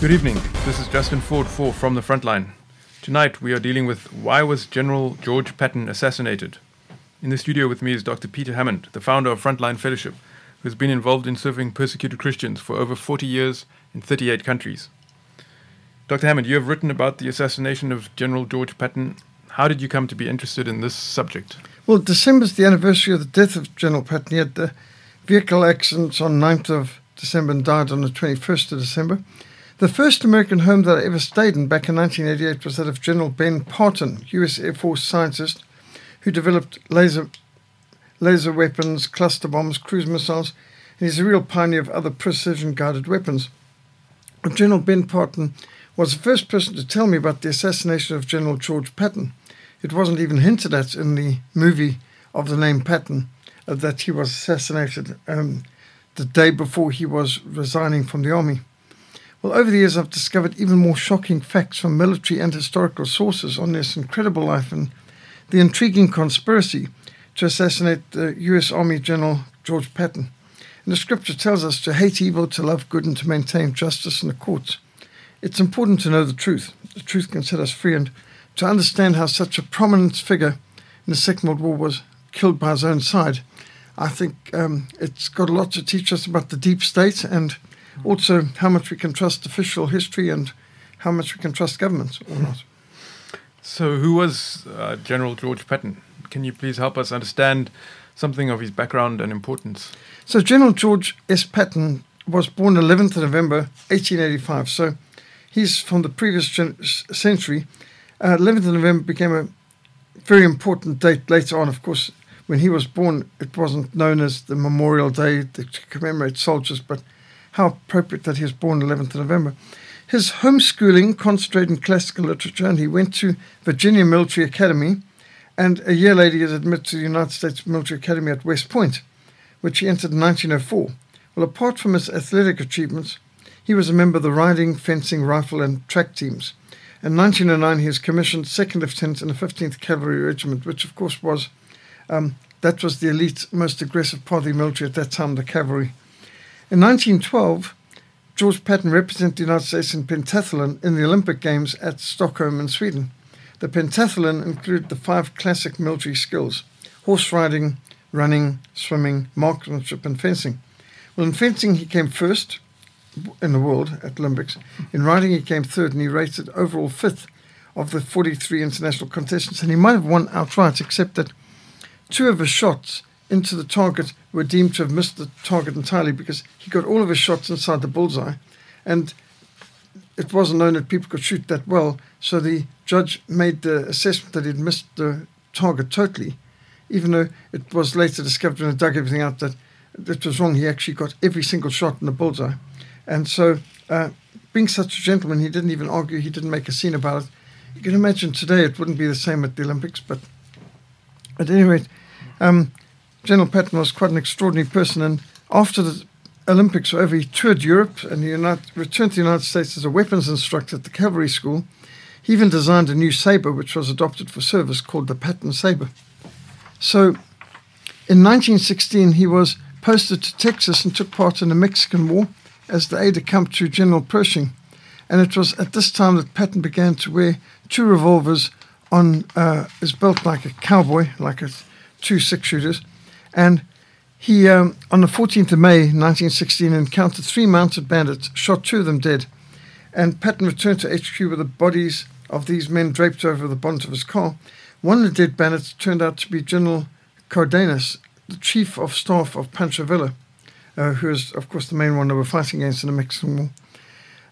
Good evening. This is Justin Ford for From the Frontline. Tonight we are dealing with why was General George Patton assassinated? In the studio with me is Dr. Peter Hammond, the founder of Frontline Fellowship, who has been involved in serving persecuted Christians for over 40 years in 38 countries. Dr. Hammond, you have written about the assassination of General George Patton. How did you come to be interested in this subject? Well, December is the anniversary of the death of General Patton. He had the vehicle accident on 9th of December and died on the 21st of December. The first American home that I ever stayed in back in 1988 was that of General Ben Partin, U.S. Air Force scientist who developed laser laser weapons, cluster bombs, cruise missiles, and he's a real pioneer of other precision guided weapons. General Ben Partin was the first person to tell me about the assassination of General George Patton. It wasn't even hinted at in the movie of the name Patton uh, that he was assassinated um, the day before he was resigning from the army. Well, over the years, I've discovered even more shocking facts from military and historical sources on this incredible life and the intriguing conspiracy to assassinate the U.S. Army General George Patton. And the scripture tells us to hate evil, to love good, and to maintain justice in the courts. It's important to know the truth. The truth can set us free, and to understand how such a prominent figure in the Second World War was killed by his own side. I think um, it's got a lot to teach us about the deep state and also how much we can trust official history and how much we can trust governments or not. So, who was uh, General George Patton? Can you please help us understand something of his background and importance? So, General George S. Patton was born 11th November 1885. So, he's from the previous gen- century. Uh, 11th November became a very important date later on. Of course, when he was born, it wasn't known as the Memorial Day to commemorate soldiers, but how appropriate that he was born 11th of November. His homeschooling concentrated in classical literature, and he went to Virginia Military Academy, and a year later he was admitted to the United States Military Academy at West Point, which he entered in 1904. Well, apart from his athletic achievements, he was a member of the riding, fencing, rifle, and track teams. In 1909, he was commissioned second lieutenant in the 15th Cavalry Regiment, which, of course, was um, that was the elite, most aggressive part of the military at that time, the cavalry. In 1912, George Patton represented the United States in pentathlon in the Olympic Games at Stockholm in Sweden. The pentathlon included the five classic military skills horse riding, running, swimming, marksmanship, and fencing. Well, in fencing, he came first in the world at Olympics. In riding, he came third, and he rated overall fifth of the 43 international contestants. And he might have won outright, except that two of his shots into the target were deemed to have missed the target entirely because he got all of his shots inside the bullseye. And it wasn't known that people could shoot that well. So the judge made the assessment that he'd missed the target totally, even though it was later discovered when he dug everything out that it was wrong. He actually got every single shot in the bullseye. And so, uh, being such a gentleman, he didn't even argue, he didn't make a scene about it. You can imagine today it wouldn't be the same at the Olympics, but at any rate, um, General Patton was quite an extraordinary person, and after the Olympics were over, he toured Europe and he returned to the United States as a weapons instructor at the cavalry school. He even designed a new saber, which was adopted for service, called the Patton Saber. So, in 1916, he was posted to Texas and took part in the Mexican War as the aide de camp to General Pershing. And it was at this time that Patton began to wear two revolvers on uh, his belt like a cowboy, like a, two six shooters. And he, um, on the 14th of May 1916, encountered three mounted bandits, shot two of them dead. And Patton returned to HQ with the bodies of these men draped over the bonnet of his car. One of the dead bandits turned out to be General Cardenas, the chief of staff of Pancho Villa, uh, who is, of course, the main one they were fighting against in the Mexican War.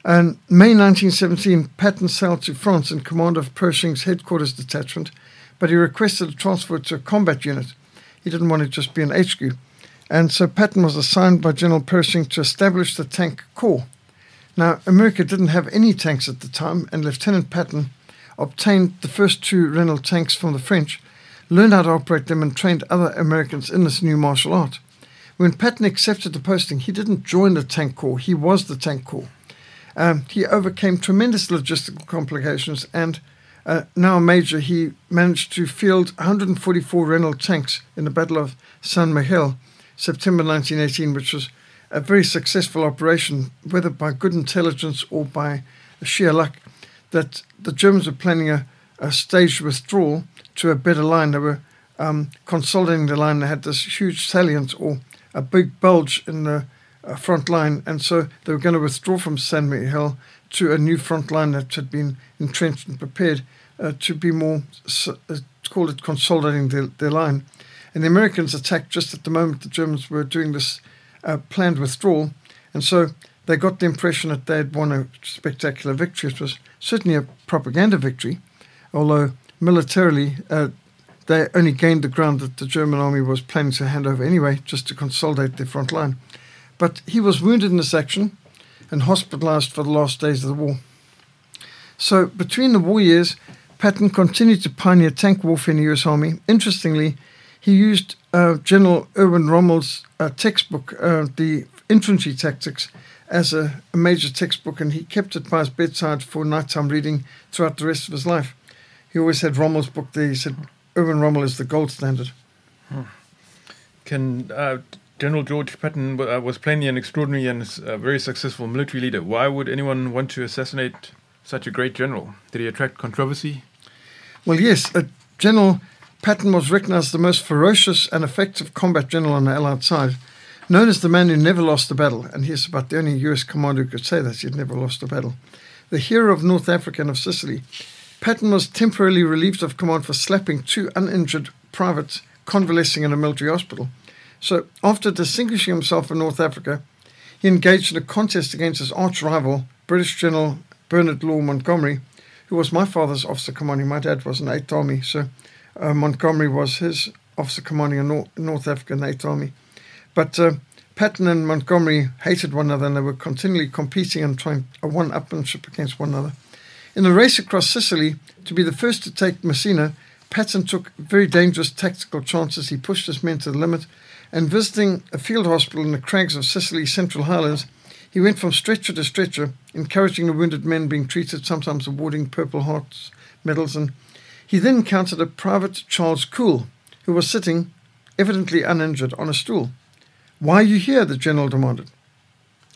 And May 1917, Patton sailed to France in command of Pershing's headquarters detachment, but he requested a transfer to a combat unit. He didn't want to just be an HQ. And so Patton was assigned by General Pershing to establish the tank corps. Now, America didn't have any tanks at the time, and Lieutenant Patton obtained the first two Renault tanks from the French, learned how to operate them, and trained other Americans in this new martial art. When Patton accepted the posting, he didn't join the tank corps, he was the tank corps. Um, he overcame tremendous logistical complications and uh, now a major, he managed to field 144 Renault tanks in the Battle of Saint-Mihiel, September 1918, which was a very successful operation, whether by good intelligence or by sheer luck, that the Germans were planning a, a staged withdrawal to a better line. They were um, consolidating the line. They had this huge salient or a big bulge in the uh, front line, and so they were going to withdraw from Saint-Mihiel to a new front line that had been entrenched and prepared uh, to be more, uh, call it consolidating their, their line. And the Americans attacked just at the moment the Germans were doing this uh, planned withdrawal, and so they got the impression that they had won a spectacular victory. It was certainly a propaganda victory, although militarily uh, they only gained the ground that the German army was planning to hand over anyway, just to consolidate their front line. But he was wounded in this action and hospitalized for the last days of the war. So between the war years, Patton continued to pioneer tank warfare in the US Army. Interestingly, he used uh, General Erwin Rommel's uh, textbook, uh, The Infantry Tactics, as a, a, major textbook, and he kept it by his bedside for nighttime reading throughout the rest of his life. He always had Rommel's book there. He said Erwin Rommel is the gold standard. Hmm. Can uh, General George Patton uh, was plainly an extraordinary and uh, very successful military leader. Why would anyone want to assassinate such a great general? Did he attract controversy? Well, yes. Uh, general Patton was recognized as the most ferocious and effective combat general on the Allied side, known as the man who never lost a battle, and he's about the only US commander who could say that he'd never lost a battle. The hero of North Africa and of Sicily, Patton was temporarily relieved of command for slapping two uninjured privates convalescing in a military hospital. So, after distinguishing himself in North Africa, he engaged in a contest against his arch rival, British General Bernard Law Montgomery, who was my father's officer commanding. My dad was an Eighth Army, so uh, Montgomery was his officer commanding in North, North African Eighth Army. But uh, Patton and Montgomery hated one another and they were continually competing and trying a one upmanship against one another. In the race across Sicily, to be the first to take Messina, Patton took very dangerous tactical chances. He pushed his men to the limit, and visiting a field hospital in the crags of Sicily's central highlands, he went from stretcher to stretcher, encouraging the wounded men being treated, sometimes awarding Purple Hearts medals. And he then encountered a private Charles Kuhl, who was sitting, evidently uninjured, on a stool. Why are you here? the general demanded.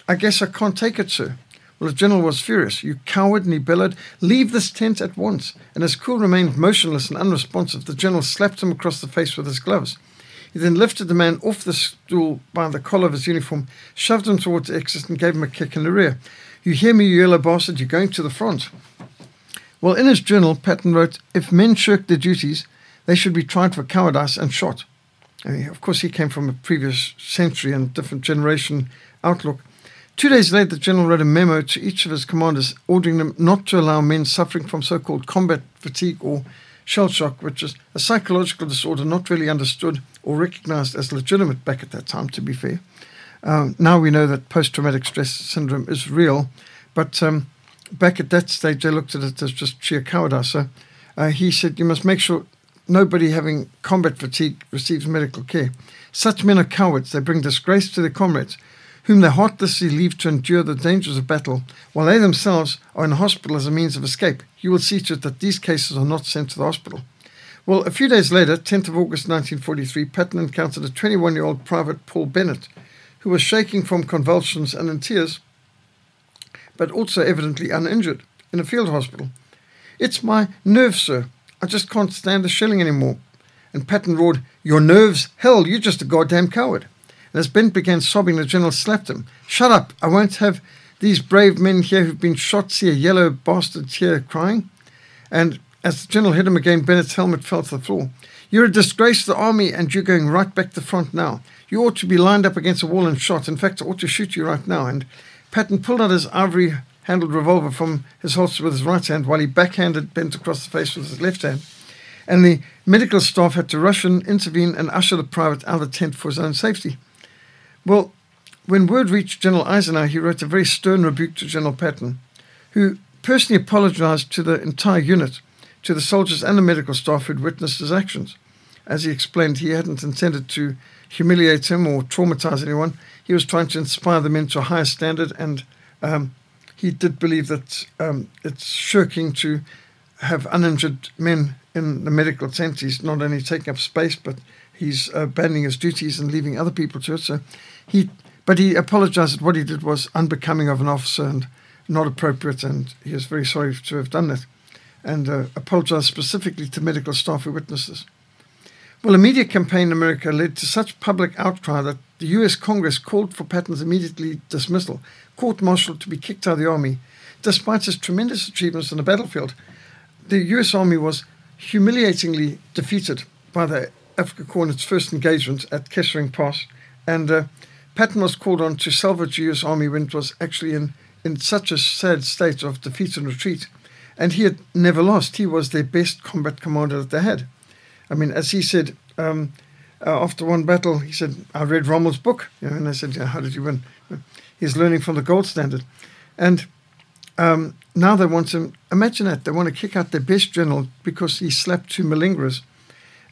I guess I can't take it, sir. Well, the general was furious. You coward, and he bellowed, Leave this tent at once. And as Kuhl remained motionless and unresponsive, the general slapped him across the face with his gloves. He then lifted the man off the stool by the collar of his uniform, shoved him towards the exit, and gave him a kick in the rear. You hear me, you yellow bastard, you're going to the front. Well, in his journal, Patton wrote, If men shirk their duties, they should be tried for cowardice and shot. Mean, of course, he came from a previous century and different generation outlook. Two days later, the general wrote a memo to each of his commanders ordering them not to allow men suffering from so called combat fatigue or shell shock, which is a psychological disorder not really understood or recognized as legitimate back at that time, to be fair. Um, now we know that post traumatic stress syndrome is real, but um, back at that stage, they looked at it as just sheer cowardice. So uh, he said, You must make sure nobody having combat fatigue receives medical care. Such men are cowards. They bring disgrace to their comrades whom they heartlessly leave to endure the dangers of battle, while they themselves are in hospital as a means of escape. You will see to it that these cases are not sent to the hospital. Well, a few days later, 10th of August 1943, Patton encountered a 21 year old Private Paul Bennett, who was shaking from convulsions and in tears, but also evidently uninjured, in a field hospital. It's my nerves, sir. I just can't stand the shelling anymore. And Patton roared, Your nerves? Hell, you're just a goddamn coward. And as Bennett began sobbing, the general slapped him. Shut up! I won't have these brave men here who've been shot see a yellow bastard here crying. And as the general hit him again, Bennett's helmet fell to the floor. You're a disgrace to the army, and you're going right back to the front now. You ought to be lined up against a wall and shot. In fact, I ought to shoot you right now. And Patton pulled out his ivory handled revolver from his holster with his right hand while he backhanded Bennett across the face with his left hand. And the medical staff had to rush in, intervene, and usher the private out of the tent for his own safety. Well, when word reached General Eisenhower, he wrote a very stern rebuke to General Patton, who personally apologized to the entire unit, to the soldiers and the medical staff who'd witnessed his actions. As he explained, he hadn't intended to humiliate him or traumatize anyone. He was trying to inspire the men to a higher standard, and um, he did believe that um, it's shirking to have uninjured men in the medical tent. He's not only taking up space, but he's uh, abandoning his duties and leaving other people to it. So he but he apologized that what he did was unbecoming of an officer and not appropriate, and he is very sorry to have done that, and uh, apologized specifically to medical staff who witnessed. Well, a media campaign in America led to such public outcry that the US Congress called for Patton's immediately dismissal, court martialed to be kicked out of the army. Despite his tremendous achievements on the battlefield, the US Army was humiliatingly defeated by the Africa Korps in its first engagement at Kasserine Pass, and uh, Patton was called on to salvage US Army when it was actually in, in such a sad state of defeat and retreat. And he had never lost. He was their best combat commander that they had. I mean, as he said um, uh, after one battle, he said, "I read Rommel's book," you know, and I said, yeah, "How did you win?" He's learning from the gold standard, and um, now they want to imagine that they want to kick out their best general because he slapped two malingerers,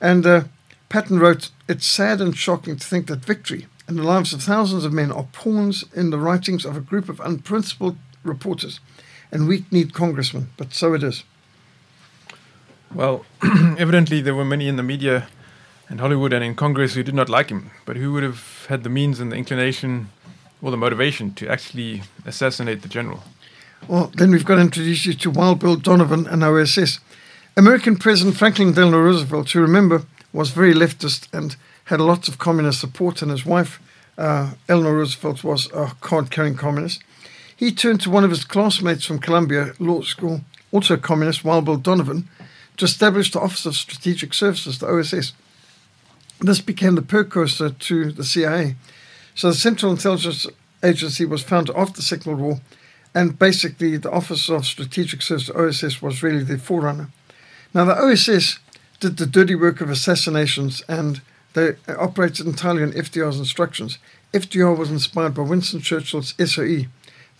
and uh, Patton wrote, "It's sad and shocking to think that victory and the lives of thousands of men are pawns in the writings of a group of unprincipled reporters and weak-kneed congressmen, but so it is." Well, evidently there were many in the media and Hollywood and in Congress who did not like him, but who would have had the means and the inclination or the motivation to actually assassinate the general. Well, then we've got to introduce you to Wild Bill Donovan and OSS. American President Franklin Delano Roosevelt, who remember was very leftist and had lots of communist support, and his wife, uh, Eleanor Roosevelt, was a card carrying communist. He turned to one of his classmates from Columbia Law School, also a communist, Wild Bill Donovan, to establish the Office of Strategic Services, the OSS. This became the precursor to the CIA. So the Central Intelligence Agency was founded after the Second World War, and basically the Office of Strategic Services, OSS, was really the forerunner. Now, the OSS did the dirty work of assassinations and they operated entirely on FDR's instructions. FDR was inspired by Winston Churchill's SOE,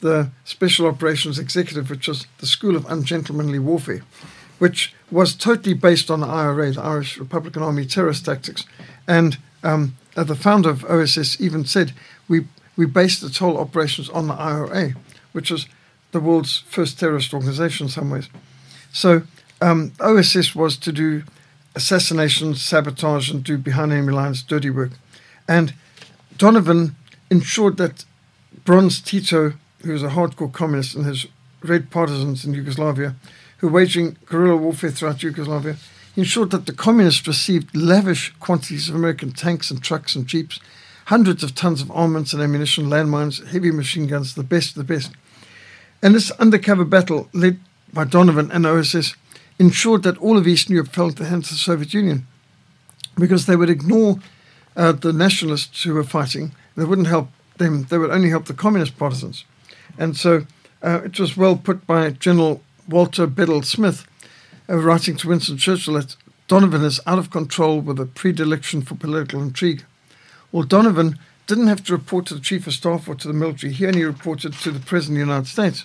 the Special Operations Executive, which was the School of Ungentlemanly Warfare which was totally based on the IRA, the Irish Republican Army terrorist tactics. And um, uh, the founder of OSS even said, we, we based its whole operations on the IRA, which was the world's first terrorist organization in some ways. So um, OSS was to do assassinations, sabotage, and do behind enemy lines dirty work. And Donovan ensured that Broz Tito, who was a hardcore communist and his red partisans in Yugoslavia, who were waging guerrilla warfare throughout Yugoslavia, ensured that the communists received lavish quantities of American tanks and trucks and jeeps, hundreds of tons of armaments and ammunition, landmines, heavy machine guns, the best of the best. And this undercover battle, led by Donovan and OSS, ensured that all of Eastern Europe fell into the hands of the Soviet Union because they would ignore uh, the nationalists who were fighting. They wouldn't help them, they would only help the communist partisans. And so uh, it was well put by General Walter Bedell Smith, uh, writing to Winston Churchill that Donovan is out of control with a predilection for political intrigue. Well, Donovan didn't have to report to the Chief of Staff or to the military, he only reported to the President of the United States.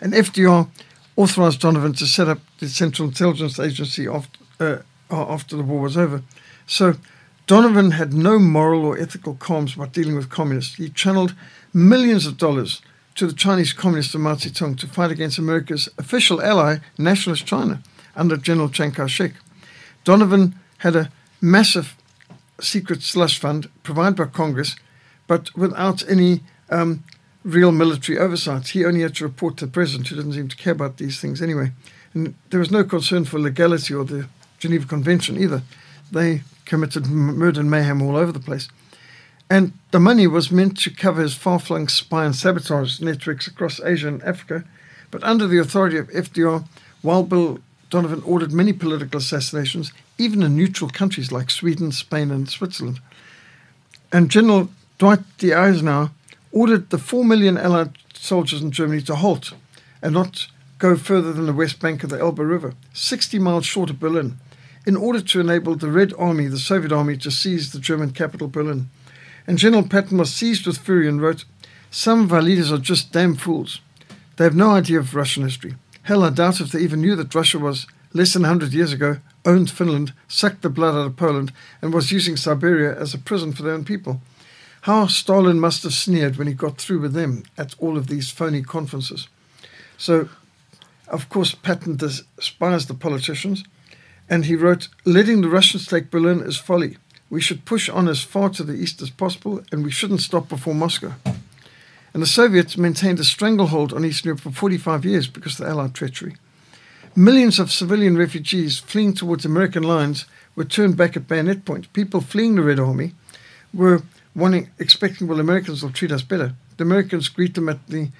And FDR authorized Donovan to set up the Central Intelligence Agency after, uh, after the war was over. So Donovan had no moral or ethical qualms about dealing with communists. He channeled millions of dollars to the Chinese Communist Mao Zedong to fight against America's official ally, Nationalist China, under General Chiang Kai shek. Donovan had a massive secret slush fund provided by Congress, but without any um, real military oversight. He only had to report to the president, who didn't seem to care about these things anyway. And there was no concern for legality or the Geneva Convention either. They committed murder and mayhem all over the place. And the money was meant to cover his far flung spy and sabotage networks across Asia and Africa. But under the authority of FDR, Wild Bill Donovan ordered many political assassinations, even in neutral countries like Sweden, Spain, and Switzerland. And General Dwight D. Eisenhower ordered the 4 million Allied soldiers in Germany to halt and not go further than the west bank of the Elbe River, 60 miles short of Berlin, in order to enable the Red Army, the Soviet army, to seize the German capital, Berlin. And General Patton was seized with fury and wrote, Some of our leaders are just damn fools. They have no idea of Russian history. Hell, I doubt if they even knew that Russia was, less than 100 years ago, owned Finland, sucked the blood out of Poland, and was using Siberia as a prison for their own people. How Stalin must have sneered when he got through with them at all of these phony conferences. So, of course, Patton despised the politicians, and he wrote, Letting the Russians take Berlin is folly. we should push on as far to the east as possible and we shouldn't stop before Moscow. And the Soviets maintained a stranglehold on Eastern Europe for 45 years because of the Allied treachery. Millions of civilian refugees fleeing towards American lines were turned back at bayonet point. People fleeing the Red Army were wanting, expecting, well, Americans will treat us better. The Americans greet them at the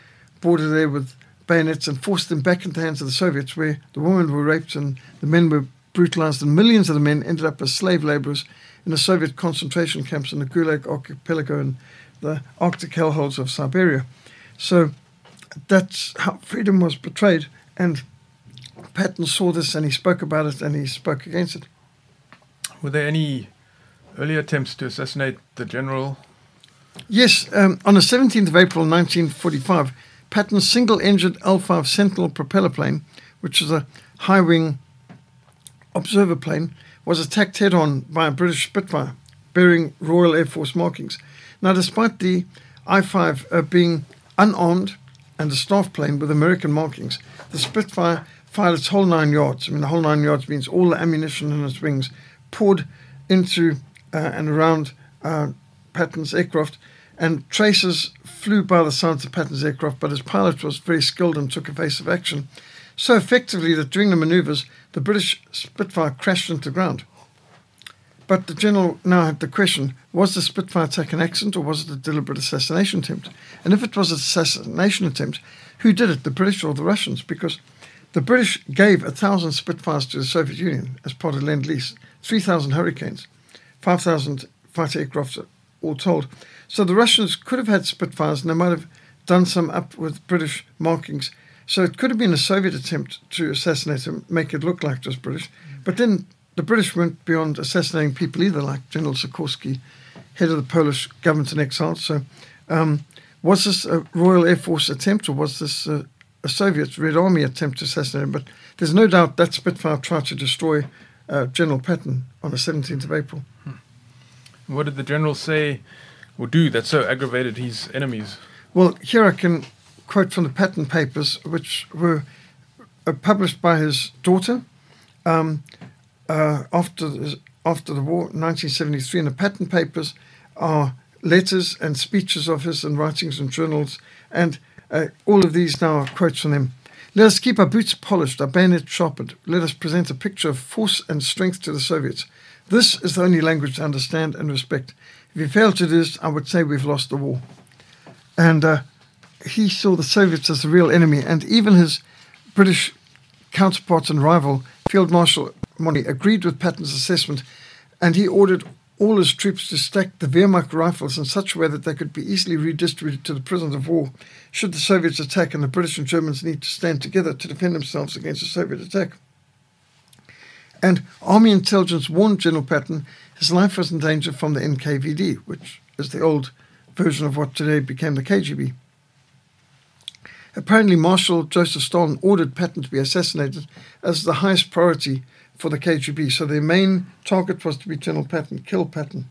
border there with bayonets and forced them back into the hands of the Soviets, where the women were raped and the men were brutalized, and millions of the men ended up as slave laborers in the Soviet concentration camps in the Gulag Archipelago and the Arctic hellholes of Siberia. So that's how freedom was betrayed, and Patton saw this and he spoke about it and he spoke against it. Were there any early attempts to assassinate the general? Yes, um, on the 17th of April 1945, Patton's single engined L 5 Sentinel propeller plane, which was a high wing observer plane, was attacked head on by a British Spitfire bearing Royal Air Force markings. Now, despite the L 5 uh, being unarmed and a staff plane with American markings, the Spitfire fired its whole nine yards. I mean, the whole nine yards means all the ammunition in its wings poured into and around uh, Patton's aircraft, and tracers flew by the side of Patton's aircraft, but his pilot was very skilled and took evasive action so effectively that during the manoeuvres, the British Spitfire crashed into the ground. But the general now had the question was the Spitfire attack an accident or was it a deliberate assassination attempt? And if it was an assassination attempt, who did it, the British or the Russians? Because the British gave a thousand Spitfires to the Soviet Union as part of Lend Lease, 3,000 Hurricanes, 5,000 fighter aircraft, all told. So the Russians could have had Spitfires and they might have done some up with British markings. So it could have been a Soviet attempt to assassinate him, make it look like it was British. But then the British went beyond assassinating people either, like General Sikorski, head of the Polish government in exile. So um, was this a Royal Air Force attempt or was this a, a Soviet Red Army attempt to assassinate him? But there's no doubt that Spitfire tried to destroy uh, General Patton on the 17th of April. Hmm. What did the general say or do that so aggravated his enemies? Well, here I can quote from the Patton papers, which were uh, published by his daughter um, uh, after the, after the war, 1973. And the Patton papers are letters and speeches of his and writings and journals, and uh, all of these now are quotes from them. Let us keep our boots polished, our bayonets sharpened. Let us present a picture of force and strength to the Soviets. This is the only language to understand and respect. If we fail to do this, I would say we've lost the war. And uh, he saw the Soviets as the real enemy, and even his British counterpart and rival, Field Marshal Monty, agreed with Patton's assessment, and he ordered all his troops to stack the Wehrmacht rifles in such a way that they could be easily redistributed to the prisoners of war should the Soviets attack and the British and Germans need to stand together to defend themselves against a Soviet attack. And Army intelligence warned General Patton his life was in danger from the NKVD, which is the old version of what today became the KGB. Apparently, Marshal Joseph Stalin ordered Patton to be assassinated as the highest priority for the KGB. So their main target was to be General Patton, kill Patton.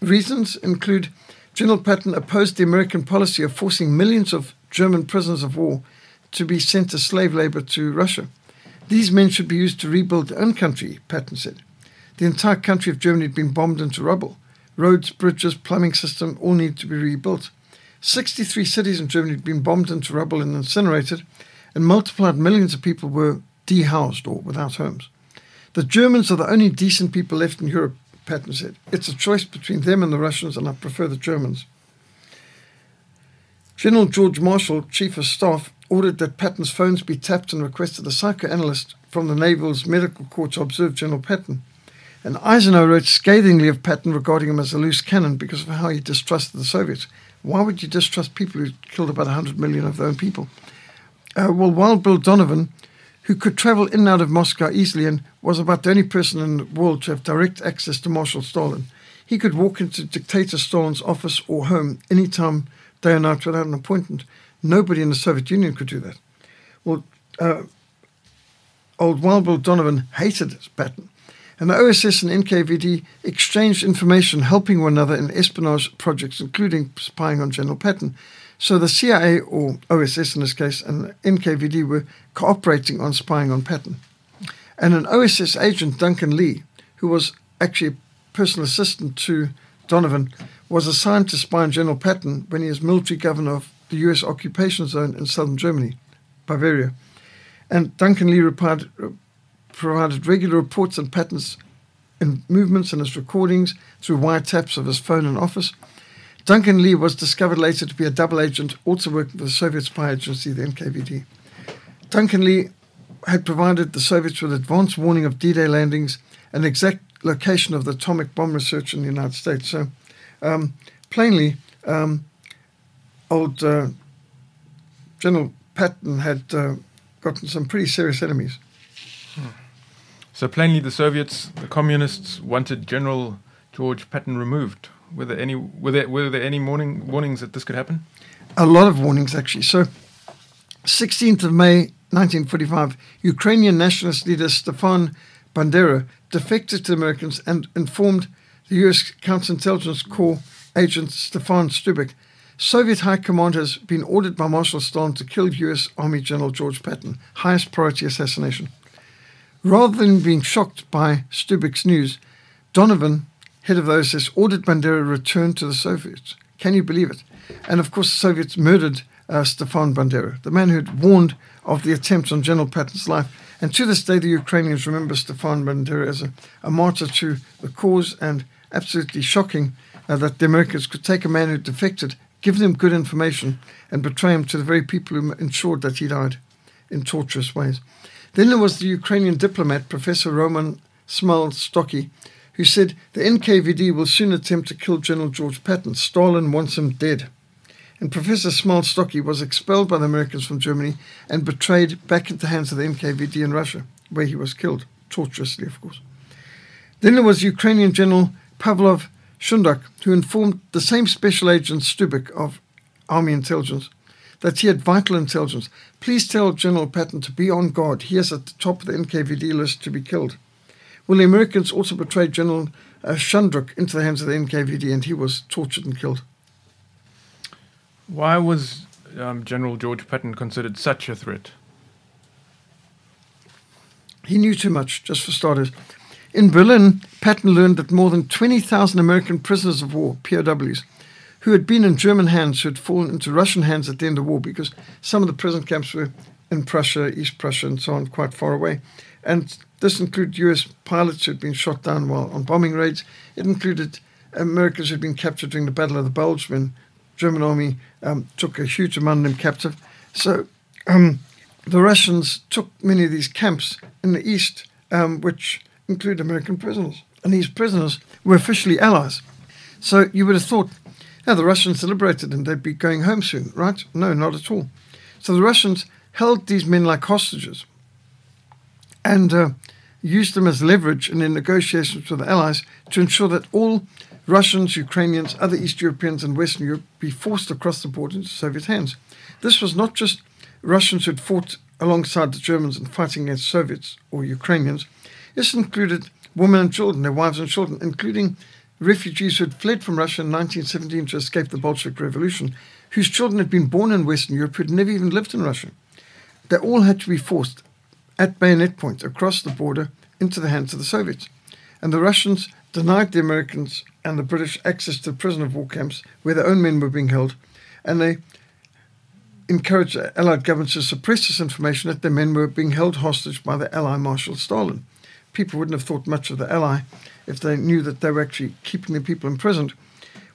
Reasons include General Patton opposed the American policy of forcing millions of German prisoners of war to be sent as slave labor to Russia. These men should be used to rebuild their own country, Patton said. The entire country of Germany had been bombed into rubble. Roads, bridges, plumbing system all need to be rebuilt. 63 cities in Germany had been bombed into rubble and incinerated, and multiplied millions of people were dehoused or without homes. The Germans are the only decent people left in Europe, Patton said. It's a choice between them and the Russians, and I prefer the Germans. General George Marshall, Chief of Staff, ordered that Patton's phones be tapped and requested a psychoanalyst from the Naval's medical corps to observe General Patton. And Eisenhower wrote scathingly of Patton regarding him as a loose cannon because of how he distrusted the Soviets. Why would you distrust people who killed about 100 million of their own people? Uh, well, Wild Bill Donovan, who could travel in and out of Moscow easily and was about the only person in the world to have direct access to Marshal Stalin, he could walk into dictator Stalin's office or home any time, day or night, without an appointment. Nobody in the Soviet Union could do that. Well, uh, old Wild Bill Donovan hated Patton and the OSS and NKVD exchanged information, helping one another in espionage projects, including spying on General Patton. So the CIA, or OSS in this case, and NKVD were cooperating on spying on Patton. And an OSS agent, Duncan Lee, who was actually a personal assistant to Donovan, was assigned to spy on General Patton when he was military governor of the U.S. occupation zone in southern Germany, Bavaria. And Duncan Lee replied, provided regular reports on Patton's movements and his recordings through wiretaps of his phone and office. Duncan Lee was discovered later to be a double agent, also working for the Soviet spy agency, the NKVD. Duncan Lee had provided the Soviets with advance warning of D Day landings and exact location of the atomic bomb research in the United States. So, um, plainly, um, old uh, General Patton had uh, gotten some pretty serious enemies. Hmm. So, plainly, the Soviets, the communists, wanted General George Patton removed. Were there any were there were there any morning warnings that this could happen? A lot of warnings, actually. So, 16th of May 1945, Ukrainian nationalist leader Stefan Bandera defected to the Americans and informed the U.S. Counterintelligence Corps agent Stefan Stubik. Soviet High Command has been ordered by Marshal Stalin to kill U.S. Army General George Patton, highest priority assassination. Rather than being shocked by Stubik's news, Donovan, head of the OSS, ordered Bandera return to the Soviets. Can you believe it? And of course, the Soviets murdered uh, Stefan Bandera, the man who had warned of the attempts on General Patton's life. And to this day, the Ukrainians remember Stefan Bandera as a, a martyr to the cause and absolutely shocking uh, that the Americans could take a man who defected, give them good information, and betray him to the very people who ensured that he died in torturous ways. Then there was the Ukrainian diplomat, Professor Roman Smal-Stocky, who said the NKVD will soon attempt to kill General George Patton. Stalin wants him dead and Professor Smal-Stocky was expelled by the Americans from Germany and betrayed back into the hands of the NKVD in Russia, where he was killed, torturously, of course. Then there was Ukrainian General Pavlov Shundak, who informed the same special agent Stubik of Army Intelligence that he had vital intelligence. Please tell General Patton to be on guard. He is at the top of the NKVD list to be killed. Well, the Americans also betrayed General uh, Shundruk into the hands of the NKVD, and he was tortured and killed. Why was um, General George Patton considered such a threat? He knew too much, just for starters. In Berlin, Patton learned that more than 20,000 American prisoners of war, POWs, who had been in German hands, who had fallen into Russian hands at the end of the war, because some of the prison camps were in Prussia, East Prussia, and so on, quite far away. And this included US pilots who had been shot down while on bombing raids. It included Americans who had been captured during the Battle of the Bulge when German army um, took a huge amount of them captive. So um, the Russians took many of these camps in the east, um, which include American prisoners. And these prisoners were officially allies. So you would have thought, yeah, the Russians liberated and they'd be going home soon, right? No, not at all. So the Russians held these men like hostages and uh, used them as leverage in their negotiations with the Allies to ensure that all Russians, Ukrainians, other East Europeans, and Western Europe be forced across the border into Soviet hands. This was not just Russians who had fought alongside the Germans and fighting against Soviets or Ukrainians. This included women and children, their wives and children, including refugees who had fled from Russia in 1917 to escape the Bolshevik Revolution, whose children had been born in Western Europe who had never even lived in Russia. They all had to be forced at bayonet point across the border into the hands of the Soviets. And the Russians denied the Americans and the British access to prisoner of war camps where their own men were being held, and they encouraged the Allied governments to suppress this information that their men were being held hostage by the Ally Marshal Stalin. People wouldn't have thought much of the Ally if they knew that they were actually keeping the people imprisoned.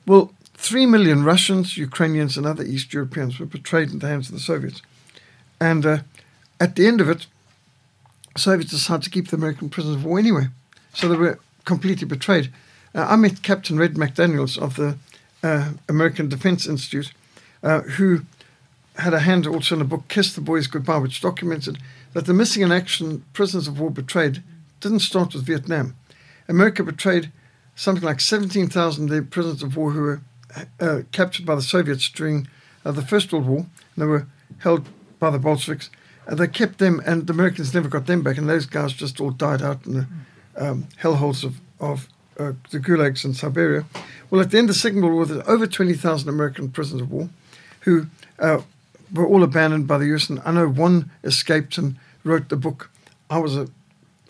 Well, three million Russians, Ukrainians, and other East Europeans were betrayed in the hands of the Soviets. And uh, at the end of it, Soviets decided to keep the American prisoners of war anyway. So they were completely betrayed. Uh, I met Captain Red McDaniels of the uh, American Defense Institute, uh, who had a hand also in a book, Kiss the Boys Goodbye, which documented that the missing in action prisoners of war betrayed didn't start with Vietnam. America betrayed something like 17,000 prisoners of war who were uh, captured by the Soviets during uh, the First World War. And They were held by the Bolsheviks. Uh, they kept them, and the Americans never got them back, and those guys just all died out in the um, hellholes of, of uh, the gulags in Siberia. Well, at the end of the Second World War, there were over 20,000 American prisoners of war who uh, were all abandoned by the US. And I know one escaped and wrote the book. I was a,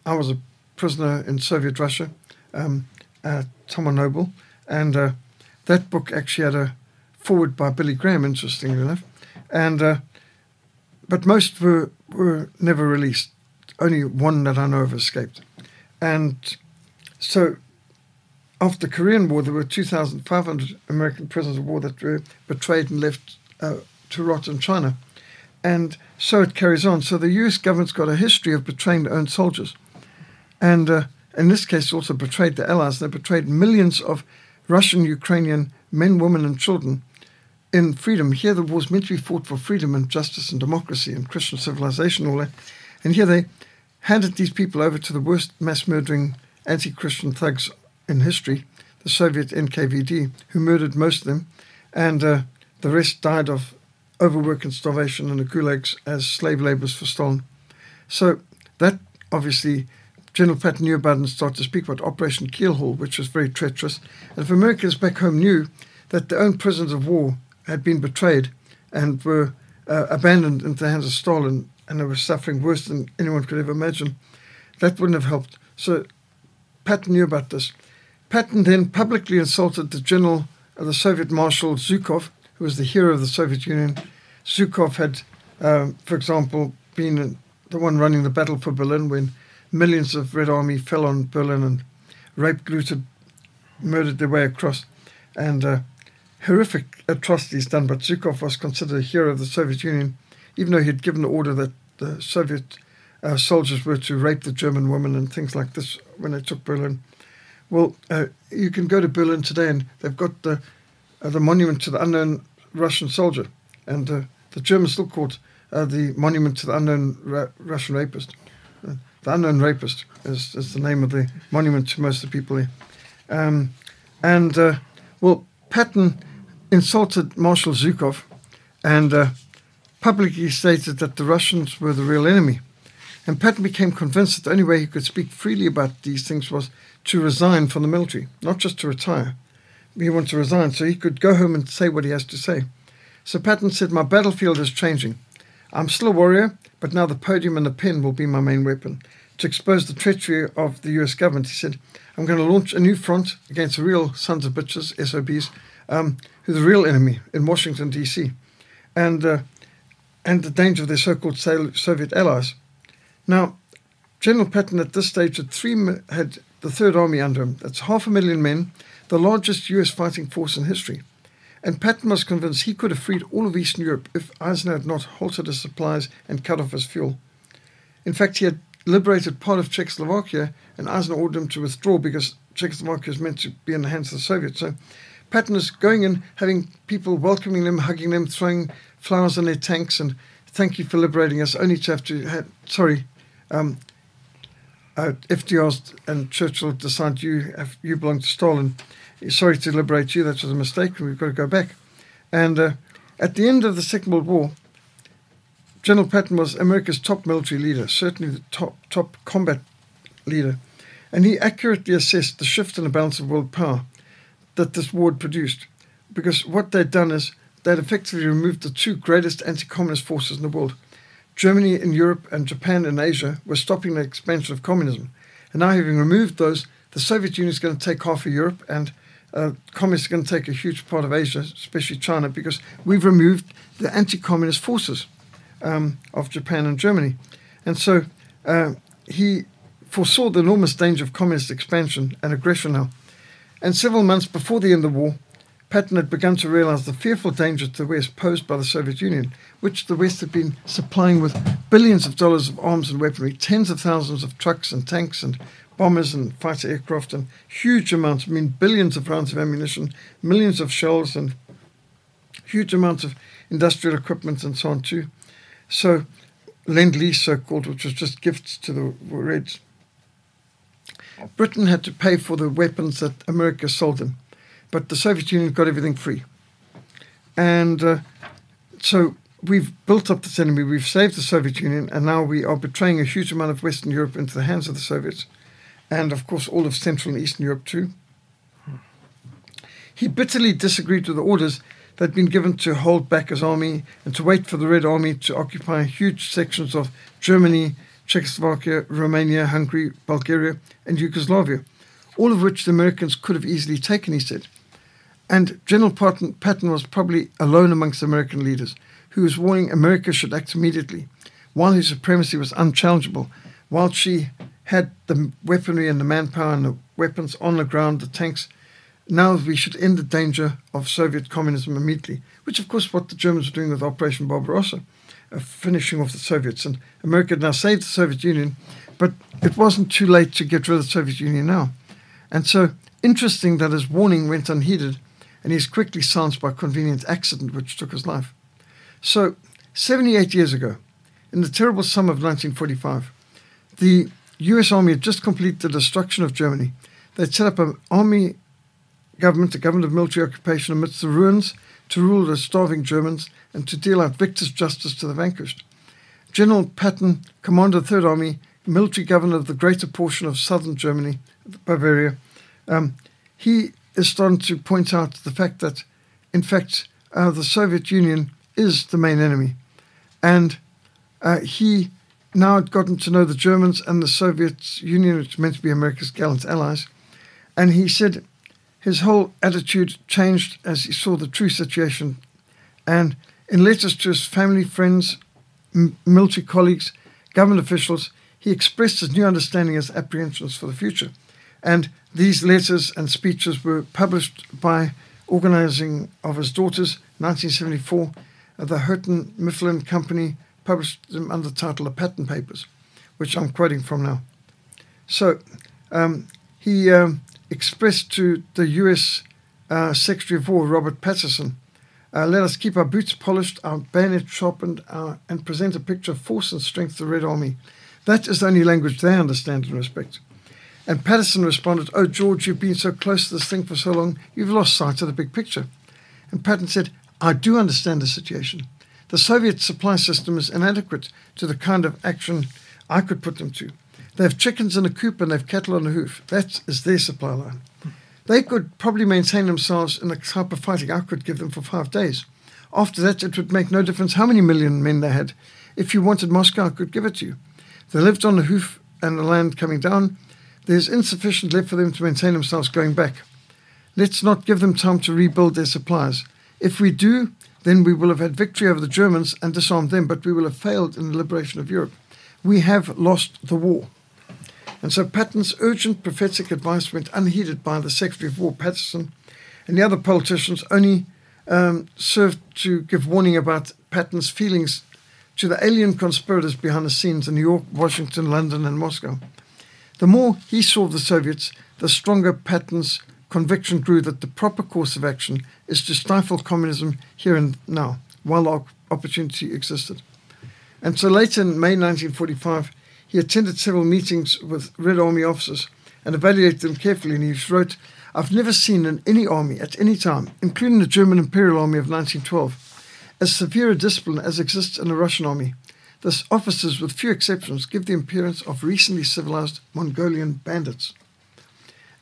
I was a prisoner in Soviet Russia. um, uh, Thomas Noble, and uh, that book actually had a foreword by Billy Graham, interestingly enough, and uh, but most were were never released. Only one that I know of escaped, and so after the Korean War, there were 2,500 American prisoners of war that were betrayed and left uh, to rot in China. And so it carries on. So the US government's got a history of betraying their own soldiers. And uh, in this case, also betrayed the Allies. They betrayed millions of Russian, Ukrainian men, women, and children in freedom. Here, the war's meant to be fought for freedom and justice and democracy and Christian civilization, all that. And here they handed these people over to the worst mass murdering anti Christian thugs in history, the Soviet NKVD, who murdered most of them, and uh, the rest died of overwork and starvation in the gulags as slave laborers for Stalin. So that obviously General Patton knew about and started to speak about Operation Keelhaul, which was very treacherous. And if Americans back home knew that their own prisoners of war had been betrayed and were uh, abandoned into the hands of Stalin and they were suffering worse than anyone could ever imagine, that wouldn't have helped. So Patton knew about this. Patton then publicly insulted the general of the Soviet Marshal Zhukov, who was the hero of the Soviet Union. Zhukov had, uh, for example, been the one running the battle for Berlin when millions of Red Army fell on Berlin and raped, looted, murdered their way across. And uh, horrific atrocities done, but Zhukov was considered a hero of the Soviet Union, even though he had given the order that the Soviet uh, soldiers were to rape the German women and things like this when they took Berlin. Well, uh, you can go to Berlin today, and they've got the uh, the monument to the unknown Russian soldier, and uh, the Germans still call it uh, the monument to the unknown Ra- Russian rapist. Uh, the unknown rapist is, is the name of the monument to most of the people here. Um, and well, Patton insulted Marshal Zhukov, and uh, publicly stated that the Russians were the real enemy. And Patton became convinced that the only way he could speak freely about these things was to resign from the military, not just to retire. He wanted to resign so he could go home and say what he has to say. So Patton said, My battlefield is changing. I'm still a warrior, but now the podium and the pen will be my main weapon. To expose the treachery of the US government, he said, I'm going to launch a new front against the real sons of bitches, SOBs, um, the real enemy in Washington, D.C., and, uh, and the danger of their so called Soviet allies. Now, General Patton at this stage had, three, had the Third Army under him. That's half a million men, the largest US fighting force in history. And Patton was convinced he could have freed all of Eastern Europe if Eisenhower had not halted his supplies and cut off his fuel. In fact, he had liberated part of Czechoslovakia, and Eisenhower ordered him to withdraw because Czechoslovakia was meant to be in the hands of the Soviets. So Patton is going in, having people welcoming them, hugging them, throwing flowers on their tanks, and thank you for liberating us, only to have to, have, sorry, um, uh, FDR and Churchill decide you have, you belong to Stalin. Sorry to liberate you. That was a mistake. We've got to go back. And uh, at the end of the Second World War, General Patton was America's top military leader, certainly the top top combat leader, and he accurately assessed the shift in the balance of world power that this war had produced. Because what they'd done is they'd effectively removed the two greatest anti-communist forces in the world, Germany in Europe and Japan in Asia were stopping the expansion of communism. And now, having removed those, the Soviet Union is going to take half of Europe, and uh, communists are going to take a huge part of Asia, especially China, because we've removed the anti communist forces um, of Japan and Germany. And so uh, he foresaw the enormous danger of communist expansion and aggression now. And several months before the end of the war, Patton had begun to realize the fearful danger to the West posed by the Soviet Union, which the West had been supplying with billions of dollars of arms and weaponry, tens of thousands of trucks and tanks and bombers and fighter aircraft, and huge amounts, I mean, billions of rounds of ammunition, millions of shells, and huge amounts of industrial equipment and so on, too. So, Lend Lease, so called, which was just gifts to the Reds. Britain had to pay for the weapons that America sold them but the Soviet Union got everything free. And uh, so we've built up this enemy, we've saved the Soviet Union, and now we are betraying a huge amount of Western Europe into the hands of the Soviets, and of course all of Central and Eastern Europe too. He bitterly disagreed with the orders that had been given to hold back his army and to wait for the Red Army to occupy huge sections of Germany, Czechoslovakia, Romania, Hungary, Bulgaria, and Yugoslavia all of which the Americans could have easily taken, he said. And General Patton, was probably alone amongst American leaders who was warning America should act immediately, while his supremacy was unchallengeable, while she had the weaponry and the manpower and the weapons on the ground, the tanks. Now we should end the danger of Soviet communism immediately, which of course what the Germans were doing with Operation Barbarossa, finishing off the Soviets. And America had now saved the Soviet Union, but it wasn't too late to get rid of the Soviet Union now. And so interesting that his warning went unheeded and he he's quickly silenced by convenient accident which took his life. So, 78 years ago, in the terrible summer of 1945, the US Army had just completed the destruction of Germany. They'd set up an army government, a government of military occupation amidst the ruins to rule the starving Germans and to deal out victor's justice to the vanquished. General Patton, commander of the Third Army, military governor of the greater portion of southern Germany, Bavaria, um, he is starting to point out the fact that, in fact, uh, the Soviet Union is the main enemy. And uh, he now had gotten to know the Germans and the Soviet Union, which meant to be America's gallant allies. And he said his whole attitude changed as he saw the true situation. And in letters to his family, friends, m- military colleagues, government officials, he expressed his new understanding as apprehensions for the future. And these letters and speeches were published by organizing of his daughters, 1974. The Houghton Mifflin Company published them under the title of Patton Papers, which I'm quoting from now. So um, he um, expressed to the US uh, Secretary of War, Robert Patterson, uh, let us keep our boots polished, our bayonet sharpened, uh, and present a picture of force and strength of the Red Army. That is the only language they understand and respect. And Patterson responded, Oh, George, you've been so close to this thing for so long, you've lost sight of the big picture. And Patton said, I do understand the situation. The Soviet supply system is inadequate to the kind of action I could put them to. They have chickens in a coop and they have cattle on a hoof. That is their supply line. They could probably maintain themselves in the type of fighting I could give them for five days. After that, it would make no difference how many million men they had. If you wanted Moscow, I could give it to you. They lived on the hoof and the land coming down. There's insufficient left for them to maintain themselves going back. Let's not give them time to rebuild their supplies. If we do, then we will have had victory over the Germans and disarmed them, but we will have failed in the liberation of Europe. We have lost the war. And so Patton's urgent prophetic advice went unheeded by the Secretary of War, Patterson, and the other politicians only um, served to give warning about Patton's feelings to the alien conspirators behind the scenes in New York, Washington, London, and Moscow. The more he saw the Soviets, the stronger Patton's conviction grew that the proper course of action is to stifle communism here and now, while opportunity existed. And so later in May 1945, he attended several meetings with Red Army officers and evaluated them carefully, and he wrote, I've never seen in any army at any time, including the German Imperial Army of 1912, as severe a discipline as exists in the Russian army. Thus, officers, with few exceptions, give the appearance of recently civilized Mongolian bandits.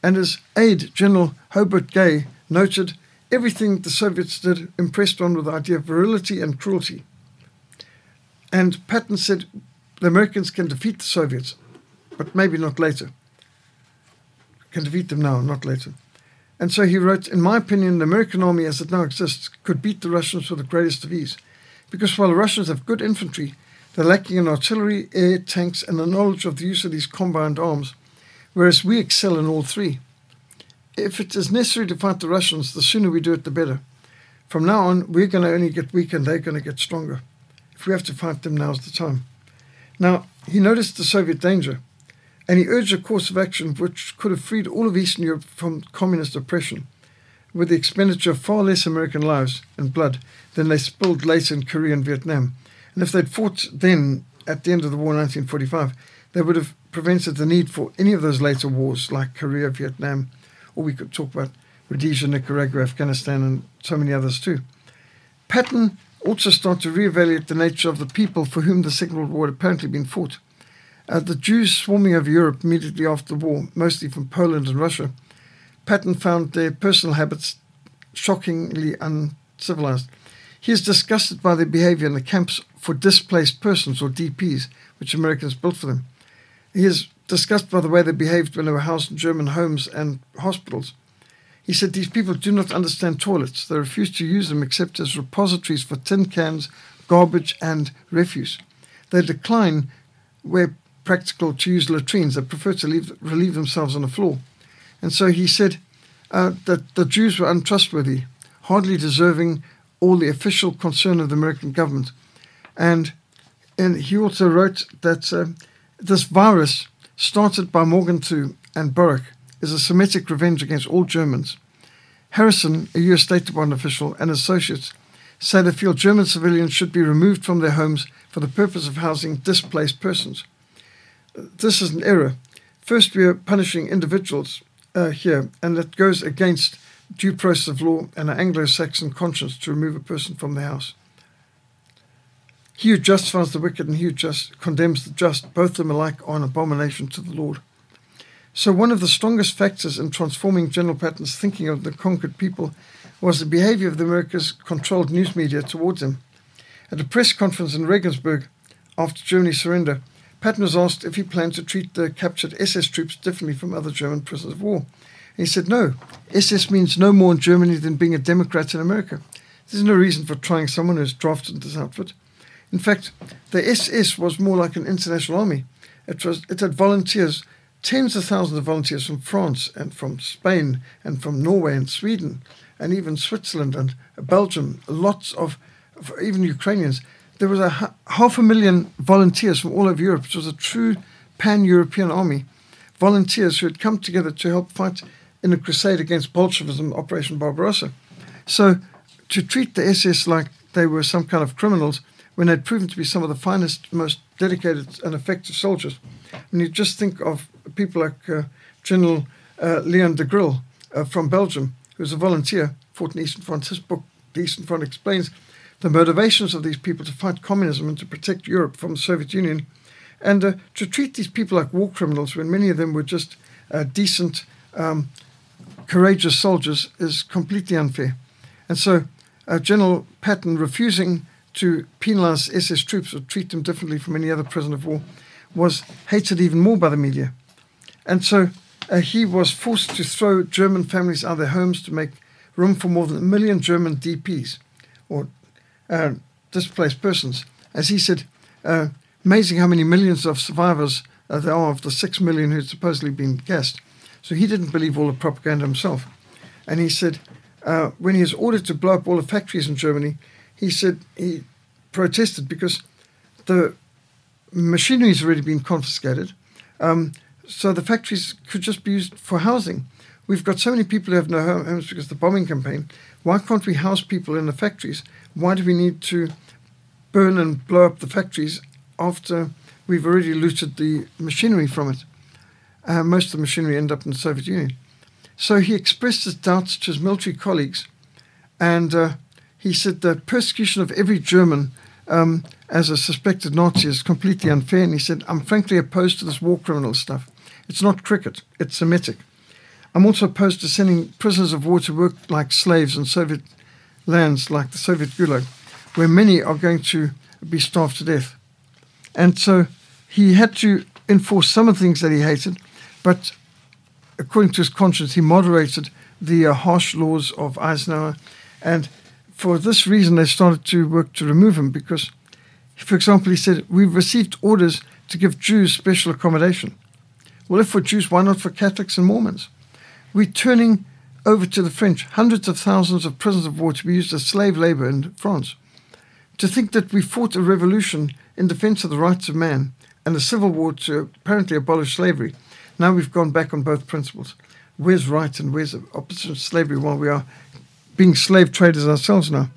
And his aide, General Hobart Gay, noted everything the Soviets did impressed one with the idea of virility and cruelty. And Patton said the Americans can defeat the Soviets, but maybe not later. Can defeat them now, not later. And so he wrote, In my opinion, the American army as it now exists could beat the Russians with the greatest of ease. Because while the Russians have good infantry, they're lacking in artillery, air, tanks, and the knowledge of the use of these combined arms, whereas we excel in all three. If it is necessary to fight the Russians, the sooner we do it, the better. From now on, we're going to only get weaker and they're going to get stronger. If we have to fight them, now's the time. Now, he noticed the Soviet danger, and he urged a course of action which could have freed all of Eastern Europe from communist oppression, with the expenditure of far less American lives and blood than they spilled later in Korea and Vietnam. And if they'd fought then, at the end of the war in 1945, they would have prevented the need for any of those later wars like Korea, Vietnam, or we could talk about Rhodesia, Nicaragua, Afghanistan, and so many others too. Patton also start to reevaluate the nature of the people for whom the Second World War had apparently been fought. Uh, the Jews swarming over Europe immediately after the war, mostly from Poland and Russia, Patton found their personal habits shockingly uncivilized. He is disgusted by their behavior in the camps for displaced persons, or DPs, which Americans built for them. He is disgusted by the way they behaved when they were housed in German homes and hospitals. He said these people do not understand toilets. They refuse to use them except as repositories for tin cans, garbage, and refuse. They decline, where practical, to use latrines. They prefer to leave, relieve themselves on the floor. And so he said uh, that the Jews were untrustworthy, hardly deserving all the official concern of the American government. And, and he also wrote that uh, this virus, started by Morgenthau and Baruch, is a Semitic revenge against all Germans. Harrison, a U.S. State Department official, and associates say they feel German civilians should be removed from their homes for the purpose of housing displaced persons. This is an error. First, we are punishing individuals uh, here, and that goes against due process of law and an Anglo Saxon conscience to remove a person from the house. He who justifies the wicked and he who just condemns the just, both of them alike are an abomination to the Lord. So, one of the strongest factors in transforming General Patton's thinking of the conquered people was the behavior of the America's controlled news media towards him. At a press conference in Regensburg after Germany's surrender, Patton was asked if he planned to treat the captured SS troops differently from other German prisoners of war. And he said, No, SS means no more in Germany than being a Democrat in America. There's no reason for trying someone who's drafted this outfit. In fact, the SS was more like an international army. It, was, it had volunteers, tens of thousands of volunteers from France and from Spain and from Norway and Sweden and even Switzerland and Belgium, lots of, even Ukrainians. There was a half a million volunteers from all over Europe. It was a true pan European army. Volunteers who had come together to help fight in a crusade against Bolshevism, Operation Barbarossa. So to treat the SS like they were some kind of criminals when they'd proven to be some of the finest, most dedicated and effective soldiers. When you just think of people like uh, General uh, Leon Degrelle uh, from Belgium, who was a volunteer, fought in Eastern Front. His book, The Eastern Front, explains the motivations of these people to fight communism and to protect Europe from the Soviet Union, and uh, to treat these people like war criminals when many of them were just uh, decent, um, courageous soldiers is completely unfair. And so, General Patton refusing to penalize SS troops or treat them differently from any other prisoner of war was hated even more by the media. And so, uh, he was forced to throw German families out of their homes to make room for more than a million German DPs, or uh, displaced persons. As he said, uh, amazing how many millions of survivors uh, there are of the six million who'd supposedly been gassed. So he didn't believe all the propaganda himself. And he said, uh, when he was ordered to blow up all the factories in Germany, he said he protested because the machinery has already been confiscated. Um, so the factories could just be used for housing. We've got so many people who have no homes because of the bombing campaign. Why can't we house people in the factories? Why do we need to burn and blow up the factories after we've already looted the machinery from it? Uh, most of the machinery ended up in the Soviet Union. So he expressed his doubts to his military colleagues, and uh, he said the persecution of every German um, as a suspected Nazi is completely unfair. And he said, I'm frankly opposed to this war criminal stuff. It's not cricket, it's Semitic. I'm also opposed to sending prisoners of war to work like slaves in Soviet lands like the Soviet Gulag, where many are going to be starved to death. And so he had to enforce some of the things that he hated, but according to his conscience, he moderated the uh, harsh laws of Eisenhower. And for this reason, they started to work to remove him because, for example, he said, We've received orders to give Jews special accommodation. Well, if for Jews, why not for Catholics and Mormons? We're turning over to the French hundreds of thousands of prisoners of war to be used as slave labor in France. To think that we fought a revolution in defense of the rights of man and a civil war to apparently abolish slavery, now we've gone back on both principles. Where's right and where's opposition to slavery while we are being slave traders ourselves now?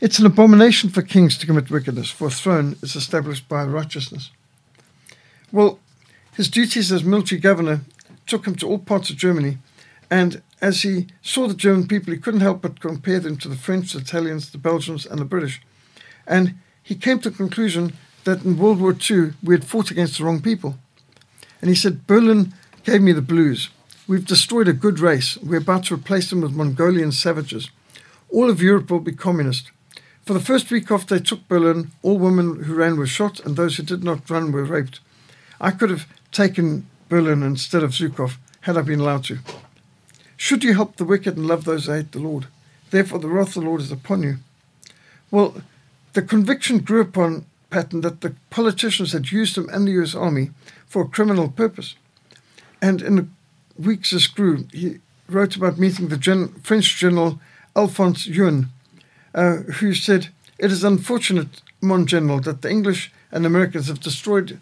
It's an abomination for kings to commit wickedness, for a throne is established by righteousness. Well, his duties as military governor took him to all parts of Germany, and as he saw the German people, he couldn't help but compare them to the French, the Italians, the Belgians, and the British. And he came to the conclusion that in World War II, we had fought against the wrong people. And he said, Berlin gave me the blues. We've destroyed a good race. We're about to replace them with Mongolian savages. All of Europe will be communist. For the first week after they took Berlin, all women who ran were shot, and those who did not run were raped. I could have taken Berlin instead of Zhukov had I been allowed to. Should you help the wicked and love those that hate the Lord? Therefore, the wrath of the Lord is upon you. Well, the conviction grew upon Patton that the politicians had used him and the US Army for a criminal purpose. And in the weeks this grew, he wrote about meeting the gen- French general Alphonse Juin, uh, who said, It is unfortunate, mon general, that the English and Americans have destroyed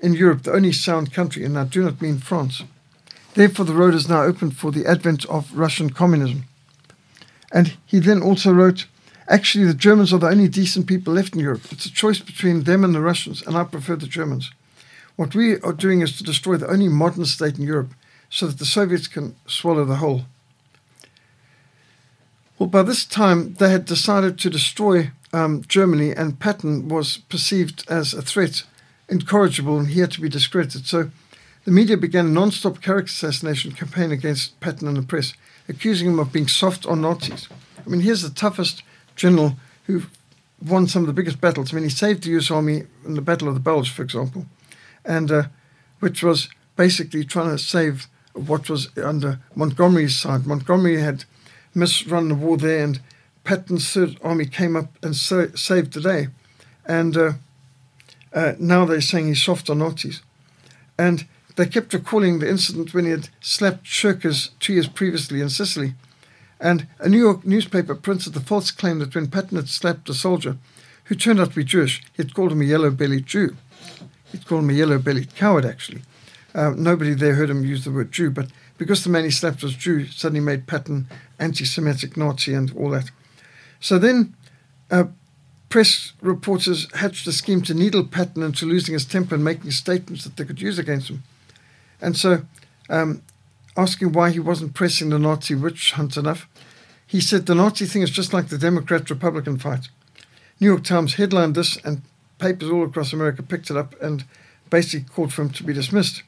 in Europe the only sound country, and I do not mean France. Therefore, the road is now open for the advent of Russian communism. And he then also wrote, Actually, the Germans are the only decent people left in Europe. It's a choice between them and the Russians, and I prefer the Germans. What we are doing is to destroy the only modern state in Europe so that the Soviets can swallow the whole. Well, by this time, they had decided to destroy um, Germany, and Patton was perceived as a threat, incorrigible, and he had to be discredited. So the media began a non stop character assassination campaign against Patton and the press, accusing him of being soft on Nazis. I mean, here's the toughest general who won some of the biggest battles. I mean, he saved the US Army in the Battle of the Bulge, for example, and uh, which was basically trying to save what was under Montgomery's side. Montgomery had misrun the war there, and Patton's Third Army came up and saved the day. And uh, uh, now they're saying he's soft on Nazis. And they kept recalling the incident when he had slapped shirkers two years previously in Sicily. And a New York newspaper printed the false claim that when Patton had slapped a soldier, who turned out to be Jewish, he had called him a yellow bellied Jew. He'd called him a yellow bellied coward, actually. Uh, nobody there heard him use the word Jew, but because the man he slapped was Jew, suddenly made Patton anti Semitic Nazi and all that. So then uh, press reporters hatched a scheme to needle Patton into losing his temper and making statements that they could use against him. And so, um, asking why he wasn't pressing the Nazi witch hunt enough, he said the Nazi thing is just like the Democrat Republican fight. New York Times headlined this, and papers all across America picked it up and basically called for him to be dismissed.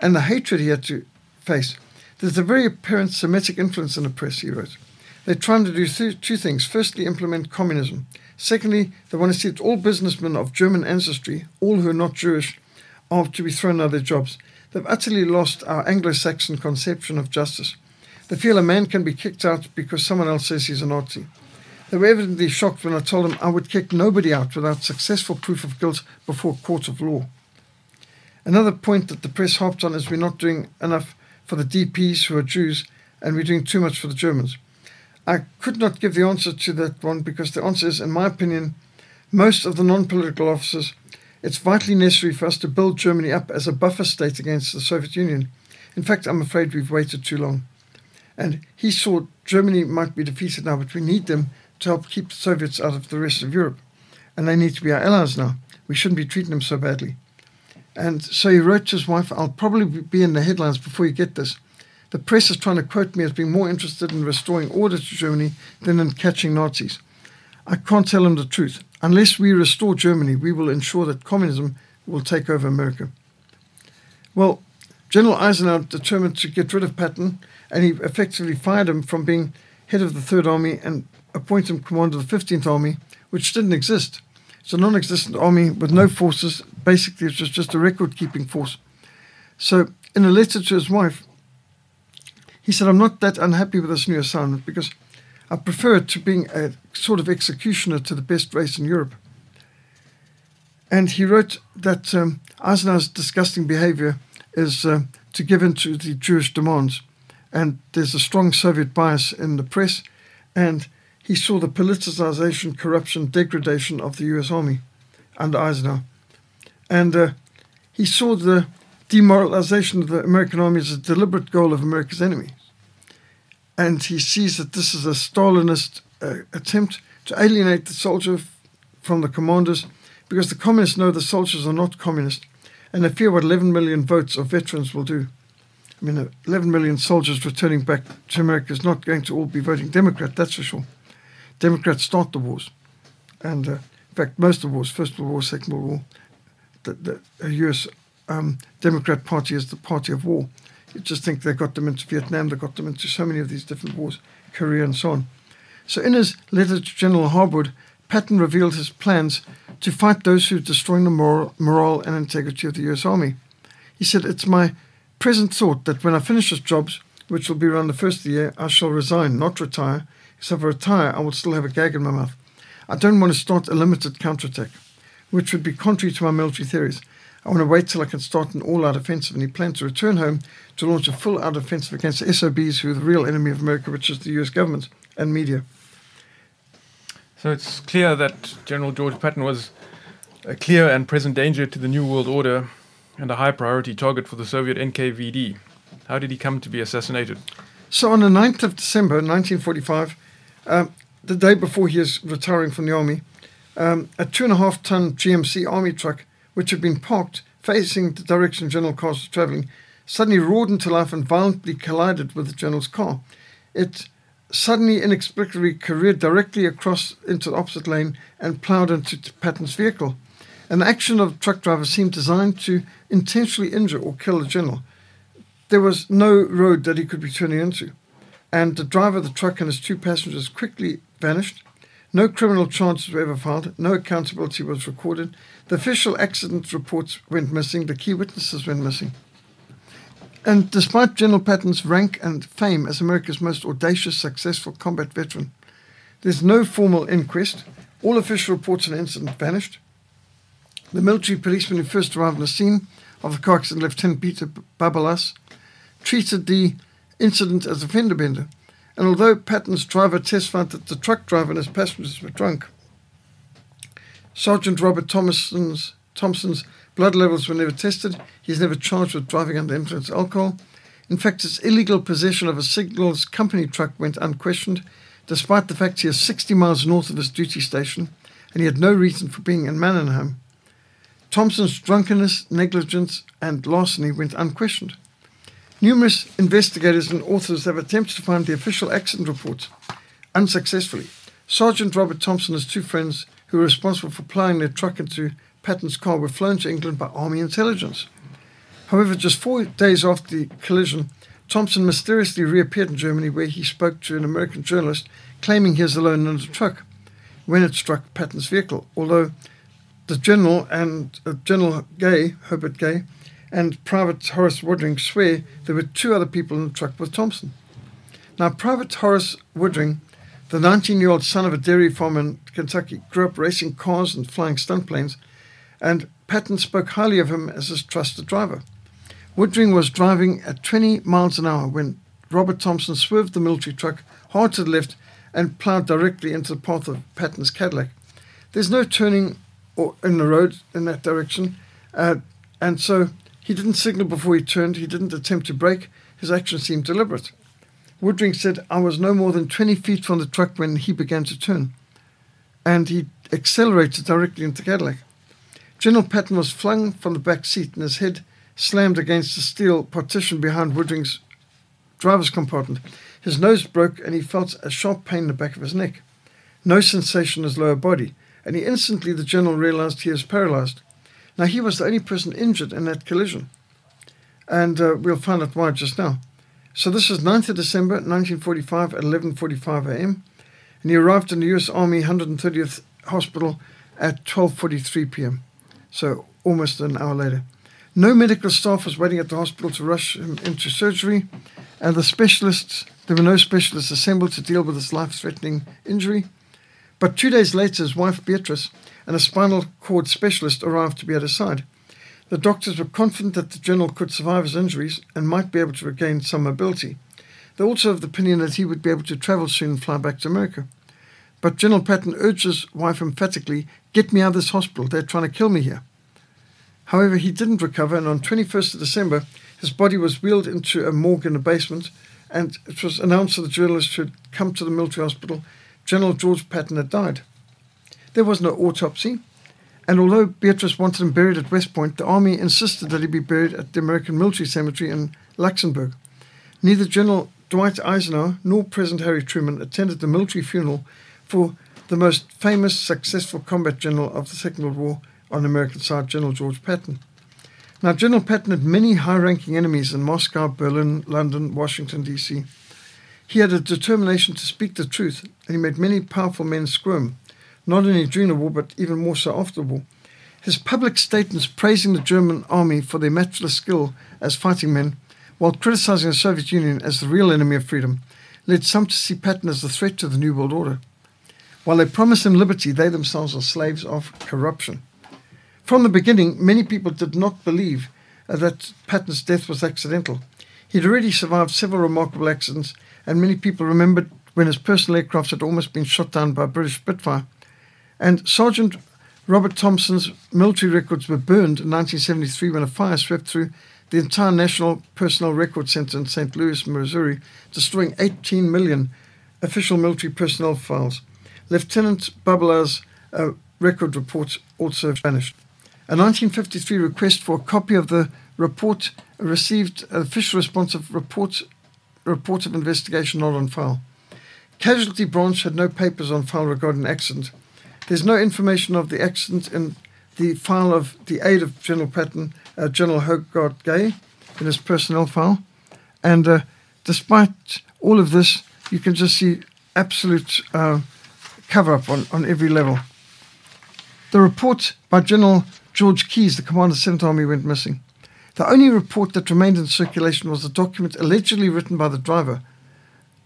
And the hatred he had to face. There's a very apparent Semitic influence in the press, he wrote. They're trying to do th- two things. Firstly, implement communism. Secondly, they want to see that all businessmen of German ancestry, all who are not Jewish, are to be thrown out of their jobs. They've utterly lost our Anglo Saxon conception of justice. They feel a man can be kicked out because someone else says he's a Nazi. They were evidently shocked when I told them I would kick nobody out without successful proof of guilt before a court of law. Another point that the press harped on is we're not doing enough for the DPs who are Jews and we're doing too much for the Germans. I could not give the answer to that one because the answer is, in my opinion, most of the non political officers, it's vitally necessary for us to build Germany up as a buffer state against the Soviet Union. In fact, I'm afraid we've waited too long. And he saw Germany might be defeated now, but we need them to help keep the Soviets out of the rest of Europe. And they need to be our allies now. We shouldn't be treating them so badly. And so he wrote to his wife, I'll probably be in the headlines before you get this. The press is trying to quote me as being more interested in restoring order to Germany than in catching Nazis. I can't tell them the truth. Unless we restore Germany, we will ensure that communism will take over America. Well, General Eisenhower determined to get rid of Patton, and he effectively fired him from being head of the Third Army and appointed him commander of the 15th Army, which didn't exist. It's a non existent army with no forces. Basically, it was just a record keeping force. So, in a letter to his wife, he said, I'm not that unhappy with this new assignment because I prefer it to being a sort of executioner to the best race in Europe. And he wrote that um, Eisenhower's disgusting behavior is uh, to give in to the Jewish demands. And there's a strong Soviet bias in the press, and he saw the politicization, corruption, degradation of the US Army under Eisenhower. And uh, he saw the demoralization of the American Army is a deliberate goal of America's enemies. And he sees that this is a Stalinist uh, attempt to alienate the soldier from the commanders because the communists know the soldiers are not communist and they fear what 11 million votes of veterans will do. I mean, 11 million soldiers returning back to America is not going to all be voting Democrat, that's for sure. Democrats start the wars. And uh, in fact, most of the wars, First World War, Second World War, the, the US um, Democrat Party is the party of war. You just think they got them into Vietnam, they got them into so many of these different wars, Korea and so on. So in his letter to General Harbord, Patton revealed his plans to fight those who are destroying the moral, morale and integrity of the US Army. He said, It's my present thought that when I finish this job, which will be around the first of the year, I shall resign, not retire. Because if I retire, I will still have a gag in my mouth. I don't want to start a limited counterattack, which would be contrary to my military theories. I want to wait till I can start an all out offensive. And he plans to return home to launch a full out offensive against the SOBs, who are the real enemy of America, which is the US government and media. So it's clear that General George Patton was a clear and present danger to the New World Order and a high priority target for the Soviet NKVD. How did he come to be assassinated? So on the 9th of December 1945, uh, the day before he is retiring from the army, um, a two and a half ton GMC army truck, which had been parked facing the direction General Carr was traveling, suddenly roared into life and violently collided with the general's car. It suddenly, inexplicably, careered directly across into the opposite lane and ploughed into Patton's vehicle. An action of the truck driver seemed designed to intentionally injure or kill the general. There was no road that he could be turning into, and the driver of the truck and his two passengers quickly vanished. No criminal charges were ever filed, no accountability was recorded. The official accident reports went missing, the key witnesses went missing. And despite General Patton's rank and fame as America's most audacious, successful combat veteran, there's no formal inquest. All official reports on the incident vanished. The military policeman who first arrived on the scene of the car accident, Lieutenant Peter Babalas, treated the incident as a fender bender. And although Patton's driver testified that the truck driver and his passengers were drunk, Sergeant Robert Thompson's, Thompson's blood levels were never tested. He's never charged with driving under influence of alcohol. In fact, his illegal possession of a signals company truck went unquestioned, despite the fact he is 60 miles north of his duty station and he had no reason for being in Mannheim. Thompson's drunkenness, negligence, and larceny went unquestioned. Numerous investigators and authors have attempted to find the official accident reports, unsuccessfully. Sergeant Robert Thompson and his two friends, who were responsible for plowing their truck into Patton's car, were flown to England by Army intelligence. However, just four days after the collision, Thompson mysteriously reappeared in Germany, where he spoke to an American journalist, claiming he was alone in the truck when it struck Patton's vehicle. Although the general and uh, General Gay, Herbert Gay, and Private Horace Woodring swear there were two other people in the truck with Thompson. Now, Private Horace Woodring, the 19 year old son of a dairy farmer in Kentucky, grew up racing cars and flying stunt planes, and Patton spoke highly of him as his trusted driver. Woodring was driving at 20 miles an hour when Robert Thompson swerved the military truck hard to the left and plowed directly into the path of Patton's Cadillac. There's no turning or in the road in that direction. Uh, and so he didn't signal before he turned. He didn't attempt to brake. His action seemed deliberate. Woodring said, I was no more than 20 feet from the truck when he began to turn. And he accelerated directly into Cadillac. General Patton was flung from the back seat and his head slammed against the steel partition behind Woodring's driver's compartment. His nose broke and he felt a sharp pain in the back of his neck. No sensation in his lower body and he instantly, the general realized he was paralyzed. Now, he was the only person injured in that collision, and uh, we'll find out why just now. So this is 9th of December, 1945 at 11.45 a.m., and he arrived in the U.S. Army 130th Hospital at 12.43 p.m., so almost an hour later. No medical staff was waiting at the hospital to rush him into surgery, and the specialists, there were no specialists assembled to deal with this life-threatening injury. But two days later, his wife Beatrice and a spinal cord specialist arrived to be at his side. The doctors were confident that the general could survive his injuries and might be able to regain some mobility. They also of the opinion that he would be able to travel soon and fly back to America. But General Patton urged his wife emphatically, Get me out of this hospital, they're trying to kill me here. However, he didn't recover, and on 21st of December, his body was wheeled into a morgue in the basement, and it was announced to the journalists who had come to the military hospital General George Patton had died. There was no autopsy, and although Beatrice wanted him buried at West Point, the army insisted that he be buried at the American Military Cemetery in Luxembourg. Neither General Dwight Eisenhower nor President Harry Truman attended the military funeral for the most famous, successful combat general of the Second World War on the American side, General George Patton. Now, General Patton had many high ranking enemies in Moscow, Berlin, London, Washington, D.C. He had a determination to speak the truth, and he made many powerful men squirm, not only during the war, but even more so after the war. His public statements praising the German army for their matchless skill as fighting men, while criticizing the Soviet Union as the real enemy of freedom, led some to see Patton as a threat to the New World Order. While they promised him liberty, they themselves are slaves of corruption. From the beginning, many people did not believe uh, that Patton's death was accidental. He'd already survived several remarkable accidents, and many people remembered when his personal aircraft had almost been shot down by a British Spitfire. And Sergeant Robert Thompson's military records were burned in 1973 when a fire swept through the entire National Personnel Record Center in St. Louis, Missouri, destroying 18 million official military personnel files. Lieutenant Babalas' uh, record report also vanished. A 1953 request for a copy of the report received an official response of report, report of investigation not on file. Casualty branch had no papers on file regarding accident. There's no information of the accident in the file of the aide of General Patton, uh, General Hogarth Gay, in his personnel file. And uh, despite all of this, you can just see absolute uh, cover up on, on every level. The report by General George Keyes, the commander of the 7th Army, went missing. The only report that remained in circulation was a document allegedly written by the driver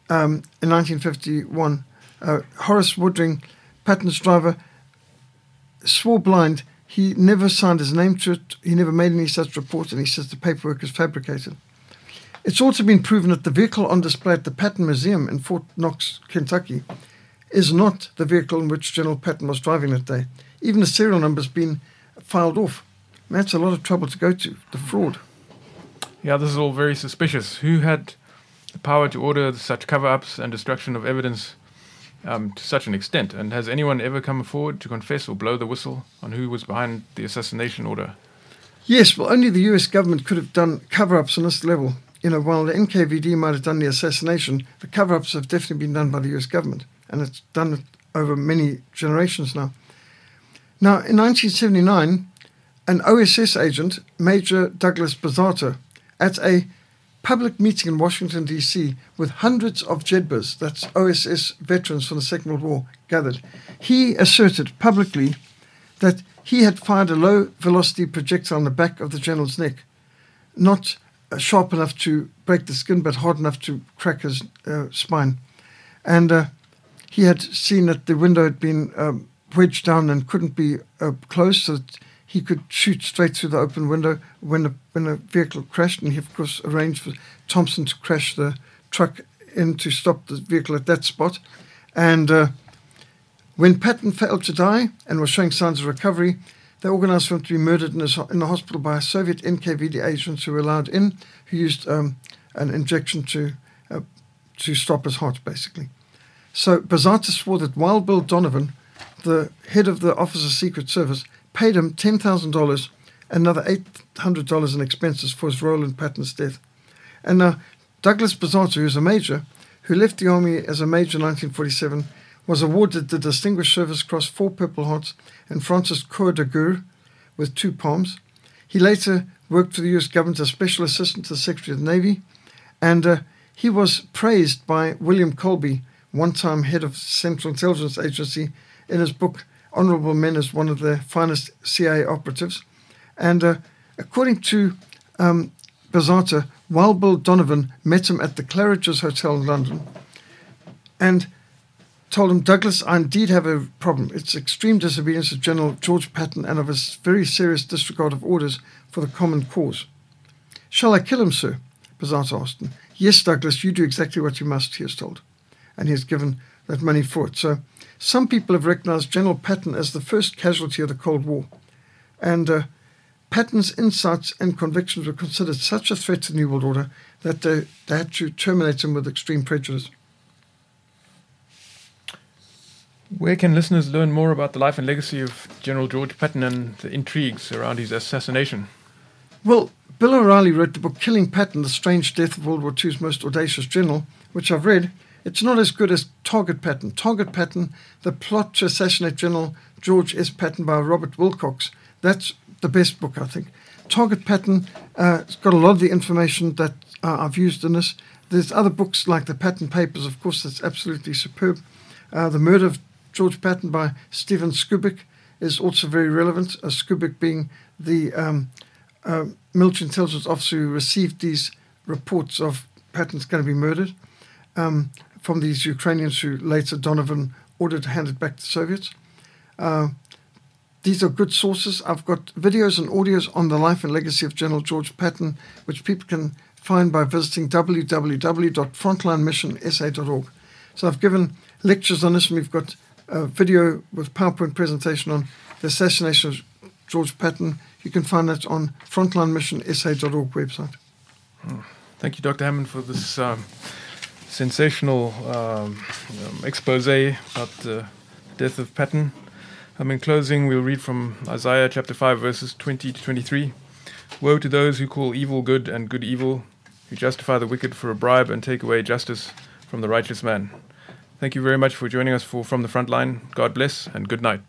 um, in 1951. Uh, Horace Woodring, Patton's driver, swore blind he never signed his name to it, he never made any such report, and he says the paperwork is fabricated. It's also been proven that the vehicle on display at the Patton Museum in Fort Knox, Kentucky, is not the vehicle in which General Patton was driving that day. Even the serial number's been filed off. And that's a lot of trouble to go to, the fraud. Yeah, this is all very suspicious. Who had the power to order such cover ups and destruction of evidence um, to such an extent? And has anyone ever come forward to confess or blow the whistle on who was behind the assassination order? Yes, well, only the US government could have done cover ups on this level. You know, while the NKVD might have done the assassination, the cover ups have definitely been done by the US government. And it's done over many generations now. Now, in 1979, an OSS agent, Major Douglas Bazata, at a public meeting in Washington, D.C., with hundreds of JEDBAs, that's OSS veterans from the Second World War, gathered, he asserted publicly that he had fired a low velocity projectile on the back of the general's neck, not uh, sharp enough to break the skin, but hard enough to crack his uh, spine. And uh, he had seen that the window had been um, wedged down and couldn't be uh, closed, so that he could shoot straight through the open window when the when a vehicle crashed, and he of course arranged for Thompson to crash the truck in to stop the vehicle at that spot. And uh, when Patton failed to die and was showing signs of recovery, they organized for him to be murdered in, his, in the hospital by a Soviet NKVD agents who were allowed in, who used um, an injection to uh, to stop his heart, basically. So Bazata swore that Wild Bill Donovan, the head of the Office of Secret Service, paid him $10,000 another $800 in expenses for his role in Patton's death. And now, Douglas Bazata, who's a major, who left the army as a major in 1947, was awarded the Distinguished Service Cross, four Purple Hearts, and Francis Croix de Guerre with two palms. He later worked for the U.S. government as Special Assistant to the Secretary of the Navy, and uh, he was praised by William Colby, one time head of Central Intelligence Agency, in his book honorable men as one of the finest CIA operatives. And uh, according to um, Bazata, Wild Bill Donovan met him at the Claridge's Hotel in London and told him, Douglas, I indeed have a problem. It's extreme disobedience of General George Patton and of his very serious disregard of orders for the common cause. Shall I kill him, sir? Bazata asked him. Yes, Douglas, you do exactly what you must, he is told. And he has given that money for it. So some people have recognized General Patton as the first casualty of the Cold War. And uh, Patton's insights and convictions were considered such a threat to the New World Order that they, they had to terminate him with extreme prejudice. Where can listeners learn more about the life and legacy of General George Patton and the intrigues around his assassination? Well, Bill O'Reilly wrote the book Killing Patton The Strange Death of World War II's Most Audacious General, which I've read it's not as good as Target Patton. Target Patton, the plot to assassinate General George S. Patton by Robert Wilcox. That's the best book, I think. Target Patton uh, has got a lot of the information that uh, I've used in this. There's other books like the Patton Papers, of course, that's absolutely superb. Uh, the Murder of George Patton by Stephen Skubik is also very relevant. Uh, Skubik being the um, uh, military intelligence officer who received these reports of Patton's going to be murdered um, from these Ukrainians who later Donovan ordered to hand it back to the Soviets. Uh, these are good sources. I've got videos and audios on the life and legacy of General George Patton, which people can find by visiting www.frontlinemissionsa.org. So I've given lectures on this, and we've got a video with PowerPoint presentation on the assassination of George Patton. You can find that on frontlinemissionsa.org website. Thank you, Dr. Hammond, for this um, sensational um, um, expose about the death of Patton. Um, in closing, we'll read from Isaiah chapter 5, verses 20 to 23. Woe to those who call evil good and good evil, who justify the wicked for a bribe and take away justice from the righteous man. Thank you very much for joining us for From the Front Line. God bless and good night.